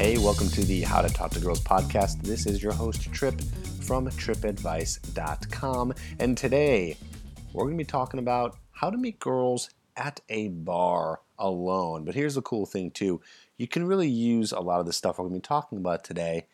Hey, welcome to the How to Talk to Girls podcast. This is your host, Tripp from trippadvice.com. And today we're going to be talking about how to meet girls at a bar alone. But here's the cool thing, too you can really use a lot of the stuff we're going to be talking about today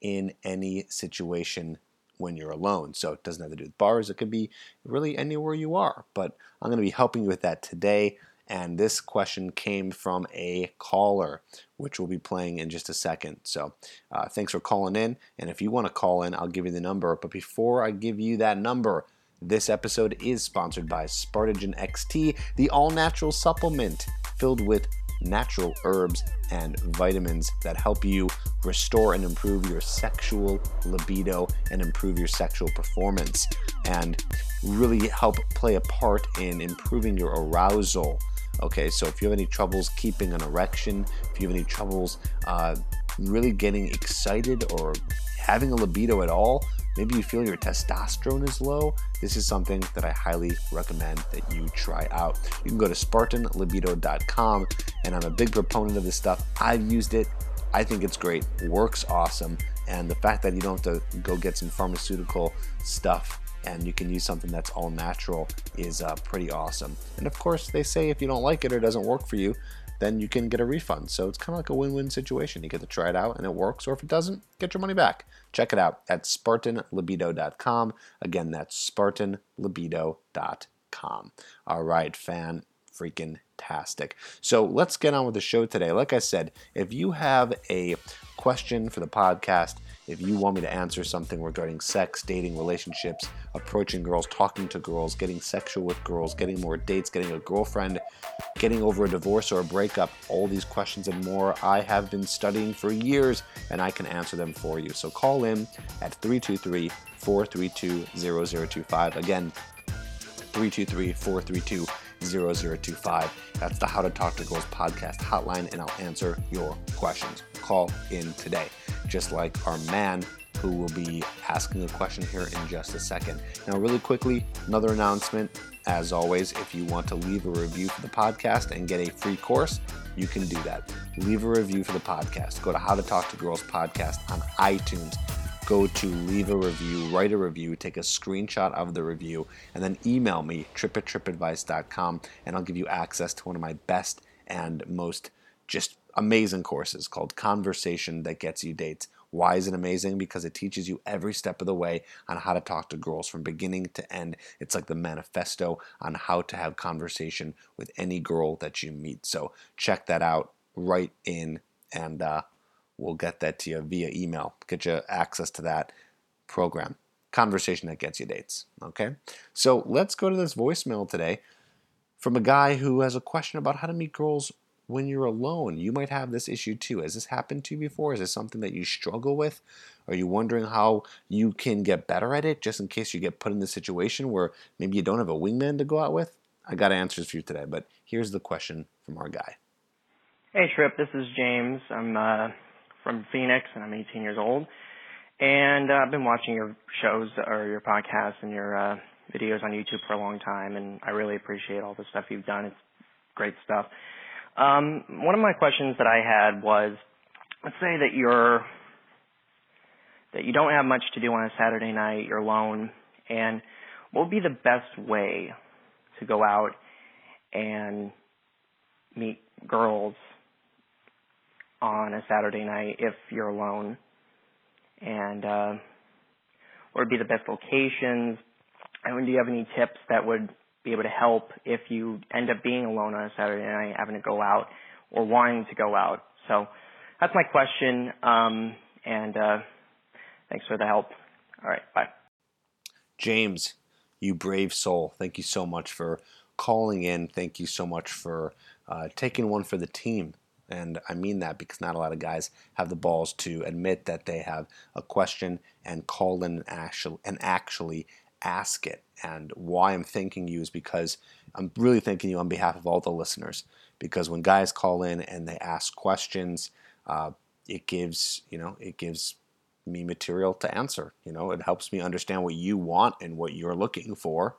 in any situation when you're alone. So it doesn't have to do with bars, it could be really anywhere you are. But I'm going to be helping you with that today. And this question came from a caller, which we'll be playing in just a second. So uh, thanks for calling in. And if you want to call in, I'll give you the number. But before I give you that number, this episode is sponsored by Spartagen XT, the all natural supplement filled with natural herbs and vitamins that help you restore and improve your sexual libido and improve your sexual performance and really help play a part in improving your arousal. Okay, so if you have any troubles keeping an erection, if you have any troubles uh, really getting excited or having a libido at all, maybe you feel your testosterone is low, this is something that I highly recommend that you try out. You can go to SpartanLibido.com, and I'm a big proponent of this stuff. I've used it, I think it's great, works awesome, and the fact that you don't have to go get some pharmaceutical stuff and you can use something that's all natural is uh, pretty awesome. And of course, they say if you don't like it or it doesn't work for you, then you can get a refund. So it's kind of like a win win situation. You get to try it out and it works, or if it doesn't, get your money back. Check it out at SpartanLibido.com. Again, that's SpartanLibido.com. All right, fan freaking tastic. So let's get on with the show today. Like I said, if you have a question for the podcast, if you want me to answer something regarding sex, dating, relationships, approaching girls, talking to girls, getting sexual with girls, getting more dates, getting a girlfriend, getting over a divorce or a breakup, all these questions and more, I have been studying for years and I can answer them for you. So call in at 323 432 0025. Again, 323 432 0025. That's the How to Talk to Girls podcast hotline, and I'll answer your questions. Call in today, just like our man who will be asking a question here in just a second. Now, really quickly, another announcement. As always, if you want to leave a review for the podcast and get a free course, you can do that. Leave a review for the podcast. Go to How to Talk to Girls podcast on iTunes go to leave a review, write a review, take a screenshot of the review, and then email me, tripp and I'll give you access to one of my best and most just amazing courses called Conversation That Gets You Dates. Why is it amazing? Because it teaches you every step of the way on how to talk to girls from beginning to end. It's like the manifesto on how to have conversation with any girl that you meet. So check that out, right in, and uh, we'll get that to you via email, get you access to that program. Conversation that gets you dates. Okay? So let's go to this voicemail today from a guy who has a question about how to meet girls when you're alone. You might have this issue too. Has this happened to you before? Is this something that you struggle with? Are you wondering how you can get better at it just in case you get put in this situation where maybe you don't have a wingman to go out with? I got answers for you today, but here's the question from our guy. Hey Tripp, this is James. I'm uh, from Phoenix and I'm 18 years old. And uh, I've been watching your shows or your podcasts and your uh, videos on YouTube for a long time, and I really appreciate all the stuff you've done. It's great stuff. Um, one of my questions that I had was, let's say that you're that you don't have much to do on a Saturday night, you're alone, and what would be the best way to go out and meet girls on a Saturday night if you're alone? And uh, what would be the best locations? And do you have any tips that would be able to help if you end up being alone on a Saturday night, having to go out or wanting to go out? So that's my question. Um, and uh, thanks for the help. All right, bye. James, you brave soul, thank you so much for calling in. Thank you so much for uh, taking one for the team. And I mean that because not a lot of guys have the balls to admit that they have a question and call in and actually, and actually ask it. And why I'm thanking you is because I'm really thanking you on behalf of all the listeners. Because when guys call in and they ask questions, uh, it gives you know it gives me material to answer. You know, it helps me understand what you want and what you're looking for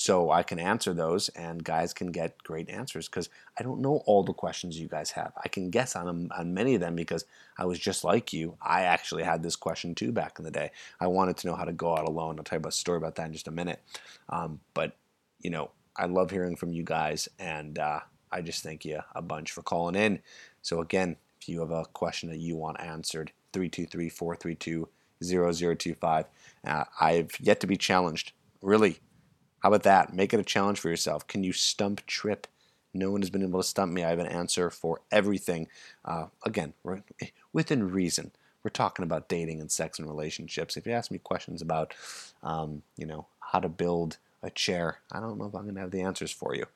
so I can answer those and guys can get great answers because I don't know all the questions you guys have. I can guess on on many of them because I was just like you. I actually had this question too back in the day. I wanted to know how to go out alone. I'll tell you about a story about that in just a minute. Um, but you know, I love hearing from you guys and uh, I just thank you a bunch for calling in. So again, if you have a question that you want answered, 323 432 0025. Uh, I've yet to be challenged. Really, how about that? Make it a challenge for yourself. Can you stump Tripp? No one has been able to stump me. I have an answer for everything. Uh, again, within reason. We're talking about dating and sex and relationships. If you ask me questions about, um, you know, how to build a chair, I don't know if I'm going to have the answers for you.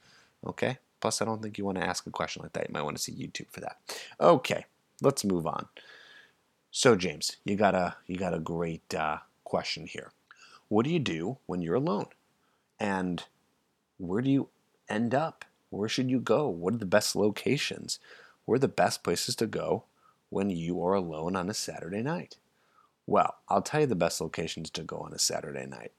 Okay? Plus, I don't think you want to ask a question like that. You might want to see YouTube for that. Okay, let's move on. So, James, you got a you got a great uh, question here. What do you do when you're alone? And where do you end up? Where should you go? What are the best locations? Where are the best places to go when you are alone on a Saturday night? Well, I'll tell you the best locations to go on a Saturday night.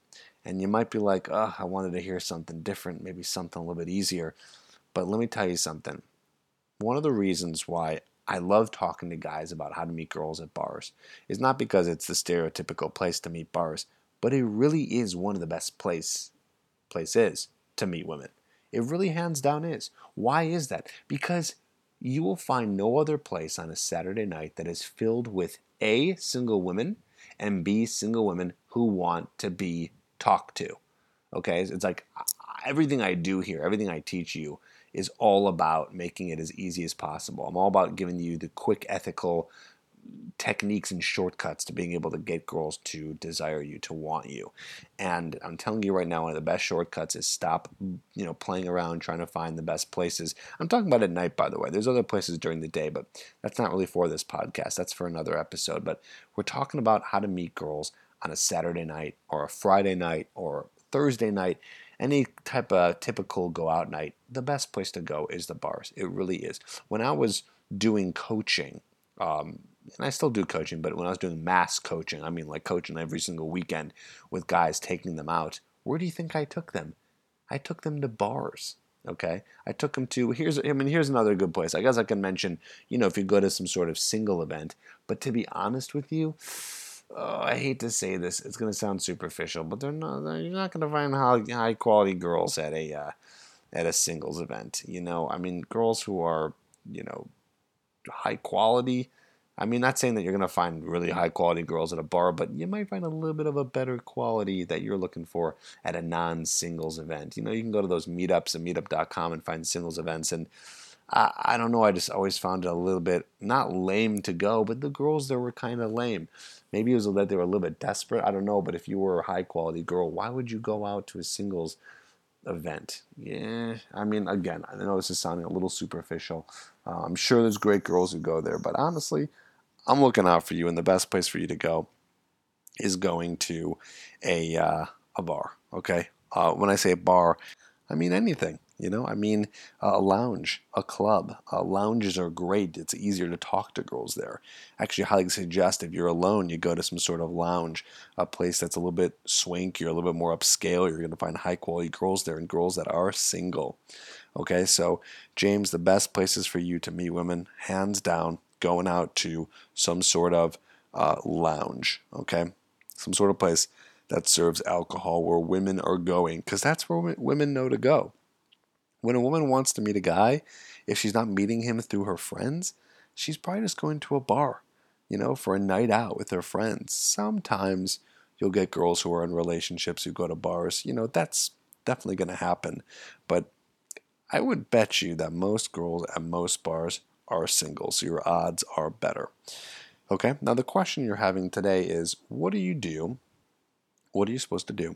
And you might be like, oh, I wanted to hear something different, maybe something a little bit easier. But let me tell you something. One of the reasons why I love talking to guys about how to meet girls at bars is not because it's the stereotypical place to meet bars, but it really is one of the best place place is to meet women. It really hands down is. Why is that? Because you will find no other place on a Saturday night that is filled with A, single women, and B, single women who want to be talked to. Okay? It's like everything I do here, everything I teach you is all about making it as easy as possible. I'm all about giving you the quick ethical techniques and shortcuts to being able to get girls to desire you, to want you. And I'm telling you right now, one of the best shortcuts is stop, you know, playing around trying to find the best places. I'm talking about at night, by the way. There's other places during the day, but that's not really for this podcast. That's for another episode. But we're talking about how to meet girls on a Saturday night or a Friday night or Thursday night any type of typical go out night, the best place to go is the bars. It really is. When I was doing coaching, um, and I still do coaching, but when I was doing mass coaching, I mean like coaching every single weekend with guys taking them out, where do you think I took them? I took them to bars. Okay, I took them to here's I mean here's another good place. I guess I can mention you know if you go to some sort of single event, but to be honest with you, oh, I hate to say this, it's going to sound superficial, but they're not. You're not going to find high, high quality girls at a uh, at a singles event. You know, I mean, girls who are you know high quality I mean, not saying that you're going to find really high quality girls at a bar, but you might find a little bit of a better quality that you're looking for at a non singles event. You know, you can go to those meetups at meetup.com and find singles events. And I, I don't know, I just always found it a little bit not lame to go, but the girls there were kind of lame. Maybe it was that they were a little bit desperate. I don't know, but if you were a high quality girl, why would you go out to a singles event? Yeah, I mean, again, I know this is sounding a little superficial. Uh, I'm sure there's great girls who go there, but honestly, I'm looking out for you, and the best place for you to go is going to a uh, a bar. Okay, uh, when I say a bar, I mean anything. You know, I mean a lounge, a club. Uh, lounges are great. It's easier to talk to girls there. Actually, I highly suggest if you're alone, you go to some sort of lounge, a place that's a little bit swanky, a little bit more upscale. You're going to find high quality girls there and girls that are single. Okay, so James, the best places for you to meet women, hands down, going out to some sort of uh, lounge, okay? Some sort of place that serves alcohol where women are going, because that's where women know to go. When a woman wants to meet a guy, if she's not meeting him through her friends, she's probably just going to a bar, you know, for a night out with her friends. Sometimes you'll get girls who are in relationships who go to bars. You know, that's definitely going to happen. But I would bet you that most girls at most bars are singles. Your odds are better. Okay, now the question you're having today is what do you do? What are you supposed to do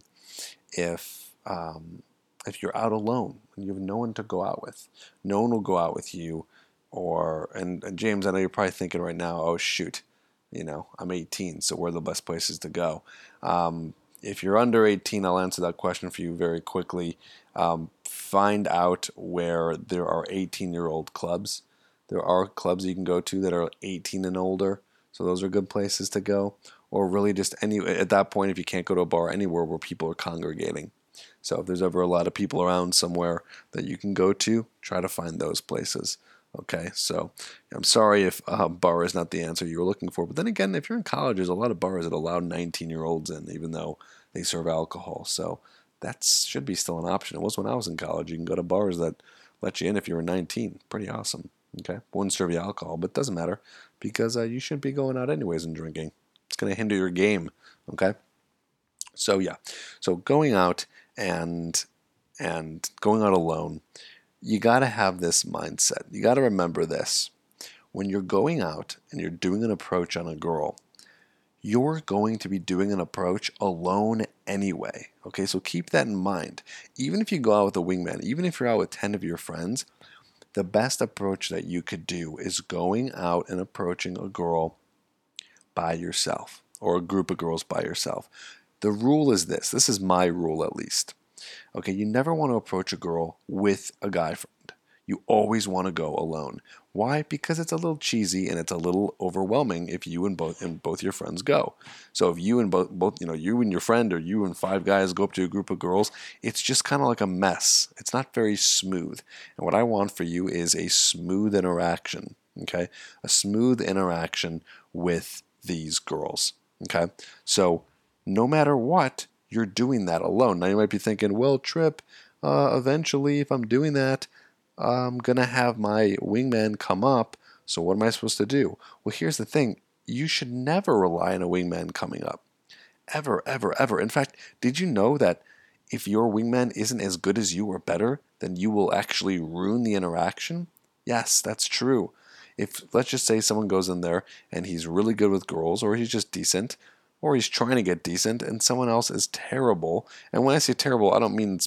if um, if you're out alone and you have no one to go out with? No one will go out with you or and, and James, I know you're probably thinking right now, oh shoot, you know, I'm 18, so where are the best places to go? Um, if you're under 18, I'll answer that question for you very quickly. Um, find out where there are 18 year old clubs. There are clubs you can go to that are 18 and older, so those are good places to go. Or really just any at that point, if you can't go to a bar, anywhere where people are congregating. So if there's ever a lot of people around somewhere that you can go to, try to find those places. Okay, so I'm sorry if uh, bar is not the answer you were looking for, but then again, if you're in college, there's a lot of bars that allow 19 year olds in, even though they serve alcohol. So that should be still an option. It was when I was in college. You can go to bars that let you in if you were 19. Pretty awesome. Okay, wouldn't serve you alcohol, but it doesn't matter because uh, you shouldn't be going out anyways and drinking. It's going to hinder your game. Okay, so yeah, so going out and and going out alone you got to have this mindset. You got to remember this. When you're going out and you're doing an approach on a girl, you're going to be doing an approach alone anyway. Okay, so keep that in mind. Even if you go out with a wingman, even if you're out with 10 of your friends, the best approach that you could do is going out and approaching a girl by yourself or a group of girls by yourself. The rule is this this is my rule at least. Okay, you never want to approach a girl with a guy. You always want to go alone. Why? Because it's a little cheesy and it's a little overwhelming if you and both and both your friends go. So if you and both both you know you and your friend or you and five guys go up to a group of girls, it's just kind of like a mess. It's not very smooth. And what I want for you is a smooth interaction. Okay, a smooth interaction with these girls. Okay, so no matter what, you're doing that alone. Now you might be thinking, well, Tripp, uh, eventually, if I'm doing that, I'm going to have my wingman come up. So what am I supposed to do? Well, here's the thing you should never rely on a wingman coming up. Ever, ever, ever. In fact, did you know that if your wingman isn't as good as you or better, then you will actually ruin the interaction? Yes, that's true. If, let's just say, someone goes in there and he's really good with girls or he's just decent, or he's trying to get decent and someone else is terrible. And when I say terrible, I don't mean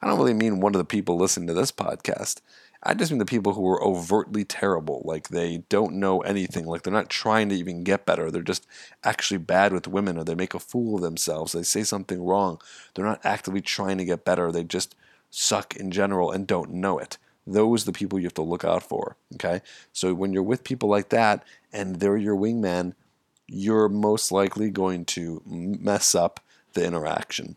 I don't really mean one of the people listening to this podcast. I just mean the people who are overtly terrible, like they don't know anything, like they're not trying to even get better. They're just actually bad with women, or they make a fool of themselves. They say something wrong. They're not actively trying to get better. They just suck in general and don't know it. Those are the people you have to look out for. Okay, so when you're with people like that and they're your wingman, you're most likely going to mess up the interaction.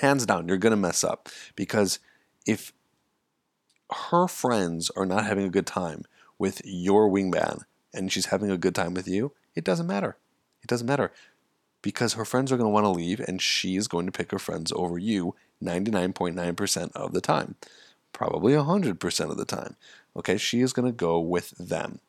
Hands down, you're going to mess up because if her friends are not having a good time with your wingman and she's having a good time with you, it doesn't matter. It doesn't matter because her friends are going to want to leave and she is going to pick her friends over you 99.9% of the time, probably 100% of the time. Okay, she is going to go with them.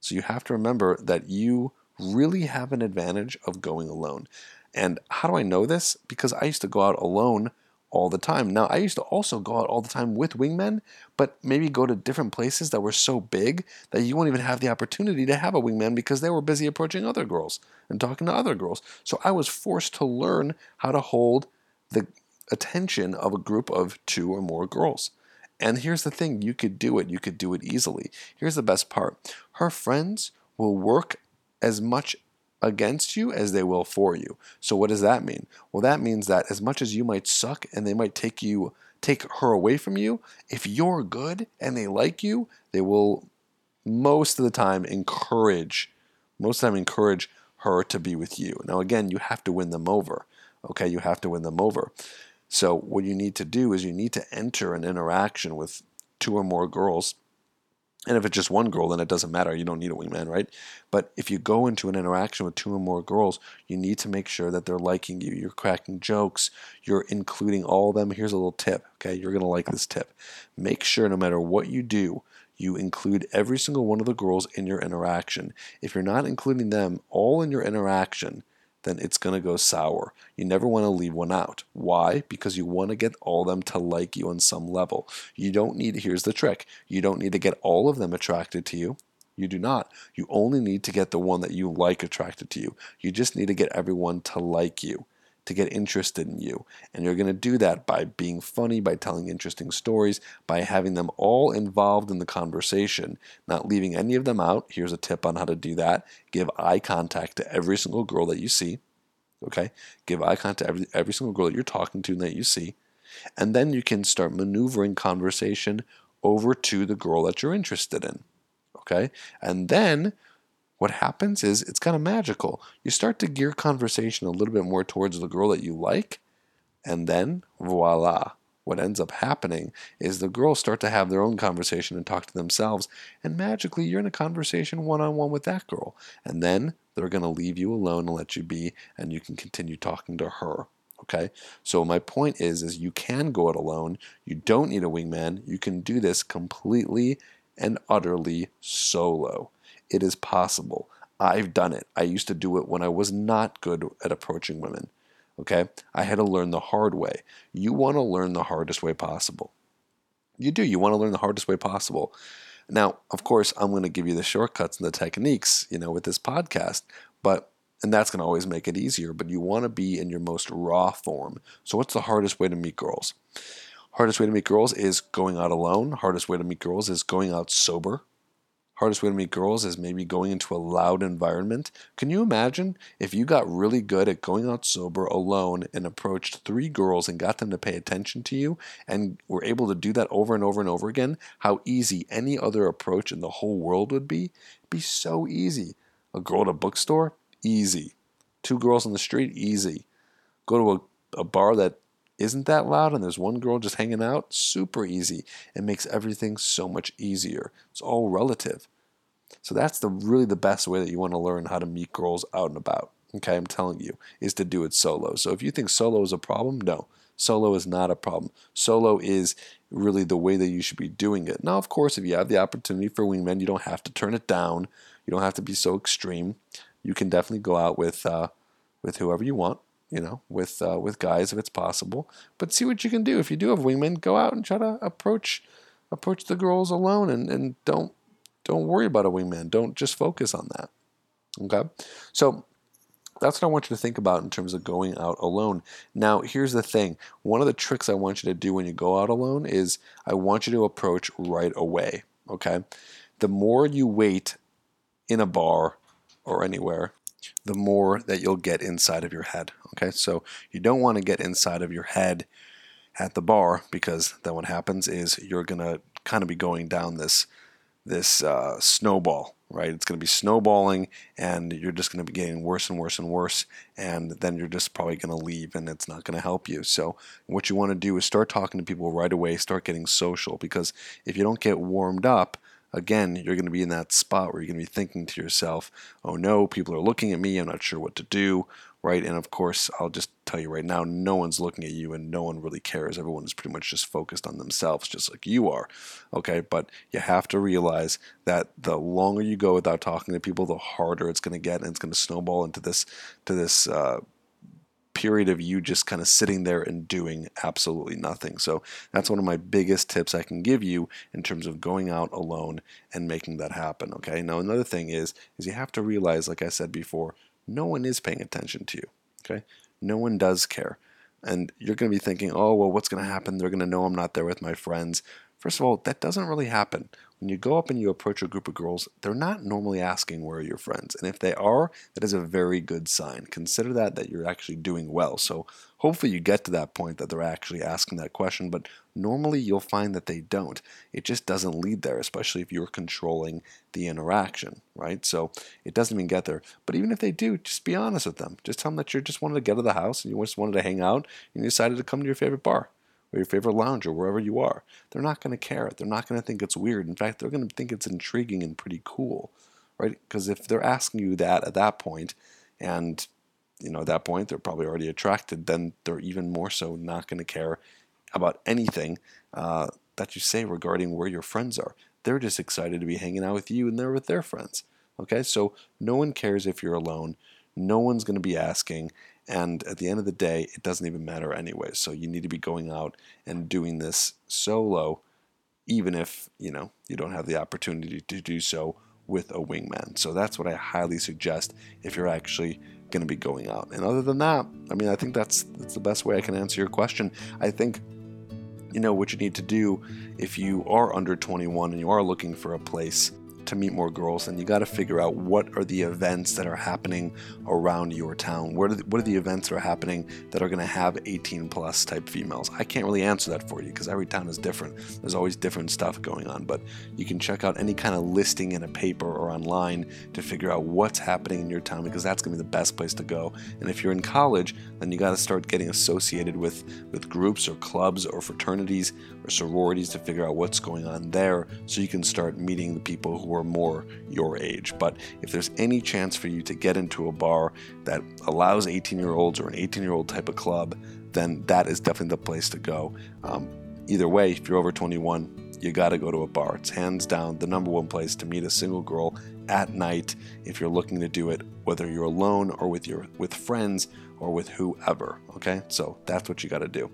So you have to remember that you really have an advantage of going alone. And how do I know this? Because I used to go out alone all the time. Now, I used to also go out all the time with wingmen, but maybe go to different places that were so big that you won't even have the opportunity to have a wingman because they were busy approaching other girls and talking to other girls. So I was forced to learn how to hold the attention of a group of two or more girls. And here's the thing you could do it, you could do it easily. Here's the best part her friends will work as much against you as they will for you. So what does that mean? Well, that means that as much as you might suck and they might take you take her away from you, if you're good and they like you, they will most of the time encourage most of the time encourage her to be with you. Now again, you have to win them over. Okay, you have to win them over. So what you need to do is you need to enter an interaction with two or more girls and if it's just one girl, then it doesn't matter. You don't need a wingman, right? But if you go into an interaction with two or more girls, you need to make sure that they're liking you. You're cracking jokes. You're including all of them. Here's a little tip, okay? You're going to like this tip. Make sure no matter what you do, you include every single one of the girls in your interaction. If you're not including them all in your interaction, then it's going to go sour. You never want to leave one out. Why? Because you want to get all of them to like you on some level. You don't need, here's the trick, you don't need to get all of them attracted to you. You do not. You only need to get the one that you like attracted to you. You just need to get everyone to like you. To get interested in you. And you're going to do that by being funny, by telling interesting stories, by having them all involved in the conversation, not leaving any of them out. Here's a tip on how to do that give eye contact to every single girl that you see. Okay? Give eye contact to every, every single girl that you're talking to and that you see. And then you can start maneuvering conversation over to the girl that you're interested in. Okay? And then what happens is it's kind of magical. You start to gear conversation a little bit more towards the girl that you like, and then voila. What ends up happening is the girls start to have their own conversation and talk to themselves, and magically you're in a conversation one on one with that girl. And then they're going to leave you alone and let you be, and you can continue talking to her. Okay, so my point is, is you can go it alone. You don't need a wingman. You can do this completely and utterly solo. It is possible. I've done it. I used to do it when I was not good at approaching women. Okay? I had to learn the hard way. You want to learn the hardest way possible. You do. You want to learn the hardest way possible. Now, of course, I'm going to give you the shortcuts and the techniques, you know, with this podcast, but and that's going to always make it easier, but you want to be in your most raw form. So what's the hardest way to meet girls? Hardest way to meet girls is going out alone. Hardest way to meet girls is going out sober hardest way to meet girls is maybe going into a loud environment. Can you imagine if you got really good at going out sober alone and approached three girls and got them to pay attention to you and were able to do that over and over and over again? How easy any other approach in the whole world would be? It'd be so easy. A girl at a bookstore? Easy. Two girls on the street? Easy. Go to a, a bar that isn't that loud and there's one girl just hanging out, super easy. It makes everything so much easier. It's all relative. So that's the really the best way that you want to learn how to meet girls out and about. Okay, I'm telling you, is to do it solo. So if you think solo is a problem, no. Solo is not a problem. Solo is really the way that you should be doing it. Now, of course, if you have the opportunity for wingmen, you don't have to turn it down. You don't have to be so extreme. You can definitely go out with uh, with whoever you want you know, with uh, with guys if it's possible. But see what you can do. If you do have wingmen, go out and try to approach approach the girls alone, and, and don't don't worry about a wingman. Don't just focus on that. Okay, so that's what I want you to think about in terms of going out alone. Now, here's the thing. One of the tricks I want you to do when you go out alone is I want you to approach right away. Okay, the more you wait in a bar or anywhere, the more that you'll get inside of your head. Okay, so you don't want to get inside of your head at the bar because then what happens is you're gonna kind of be going down this this uh, snowball, right? It's to be snowballing, and you're just to be getting worse and worse and worse, and then you're just probably to leave, and it's not to help you. So, what you want to do is start talking to people right away, start getting social, because if you don't get warmed up, again, you're going to be in that spot where you're going to be thinking to yourself, oh no, people are looking at me, I'm not sure what to do, right? And of course, I'll just tell you right now, no one's looking at you and no one really cares. Everyone is pretty much just focused on themselves, just like you are, okay? But you have to realize that the longer you go without talking to people, the harder it's going to get, and it's going to snowball into this, to this, uh, period of you just kind of sitting there and doing absolutely nothing. So that's one of my biggest tips I can give you in terms of going out alone and making that happen. Okay. Now another thing is is you have to realize, like I said before, no one is paying attention to you. Okay. No one does care. And you're going to be thinking, oh, well, what's going to happen? They're going to know I'm not there with my friends. First of all, that doesn't really happen. When you go up and you approach a group of girls, they're not normally asking where are your friends. And if they are, that is a very good sign. Consider that that you're actually doing well. So hopefully you get to that point that they're actually asking that question, but normally you'll find that they don't. It just doesn't lead there, especially if you're controlling the interaction, right? So it doesn't even get there. But even if they do, just be honest with them. Just tell them that you just wanted to get out of the house and you just wanted to hang out and you decided to come to your favorite bar or your favorite lounge or wherever you are. They're not going to care. They're not going to think it's weird. In fact, they're going to think it's intriguing and pretty cool, right? Because if they're asking you that at that point, and you know at that point they're probably already attracted, then they're even more so not going to care about anything uh, that you say regarding where your friends are. They're just excited to be hanging out with you and they're with their friends. Okay, so no one cares if you're alone. No one's going to be asking. And at the end of the day, it doesn't even matter anyway. So you need to be going out and doing this solo, even if, you know, you don't have the opportunity to do so with a wingman. So that's what I highly suggest if you're actually going to be going out. And other than that, I mean, I think that's that's the best way I can answer your question. I think you know what you need to do if you are under 21 and you are looking for a place to meet more girls, then you got to figure out what are the events that are happening around your town. What are the, what are the events that are happening that are going to have 18 plus type females? I can't really answer that for you because every town is different. There's always different stuff going on, but you can check out any kind of listing in a paper or online to figure out what's happening in your town because that's going to be the best place to go. And if you're in college, then you got to start getting associated with with groups or clubs or fraternities or sororities to figure out what's going on there so you can start meeting the people who are more your age. But if there's any chance for you to get into a bar that allows 18 year olds or an 18 year old type of club, then that is definitely the place to go. Um, either way, if you're over 21, you got to go to a bar. It's hands down the number one place to meet a single girl at night if you're looking to do it, whether you're alone or with your with friends or with whoever. Okay, so that's what you got to do.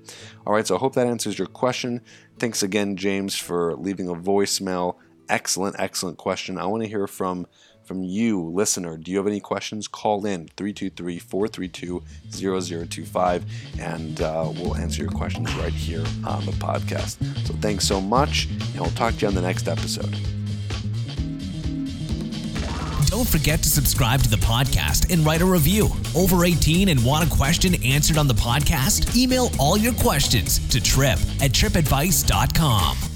All right, so I hope that answers your question. Thanks again, James, for leaving a voicemail. Excellent, excellent question. I want to hear from from you, listener. Do you have any questions? Call in 323 432 0025 and uh, we'll answer your questions right here on the podcast. So thanks so much, and we'll talk to you on the next episode. Don't forget to subscribe to the podcast and write a review. Over 18 and want a question answered on the podcast? Email all your questions to tripp at trippadvice.com.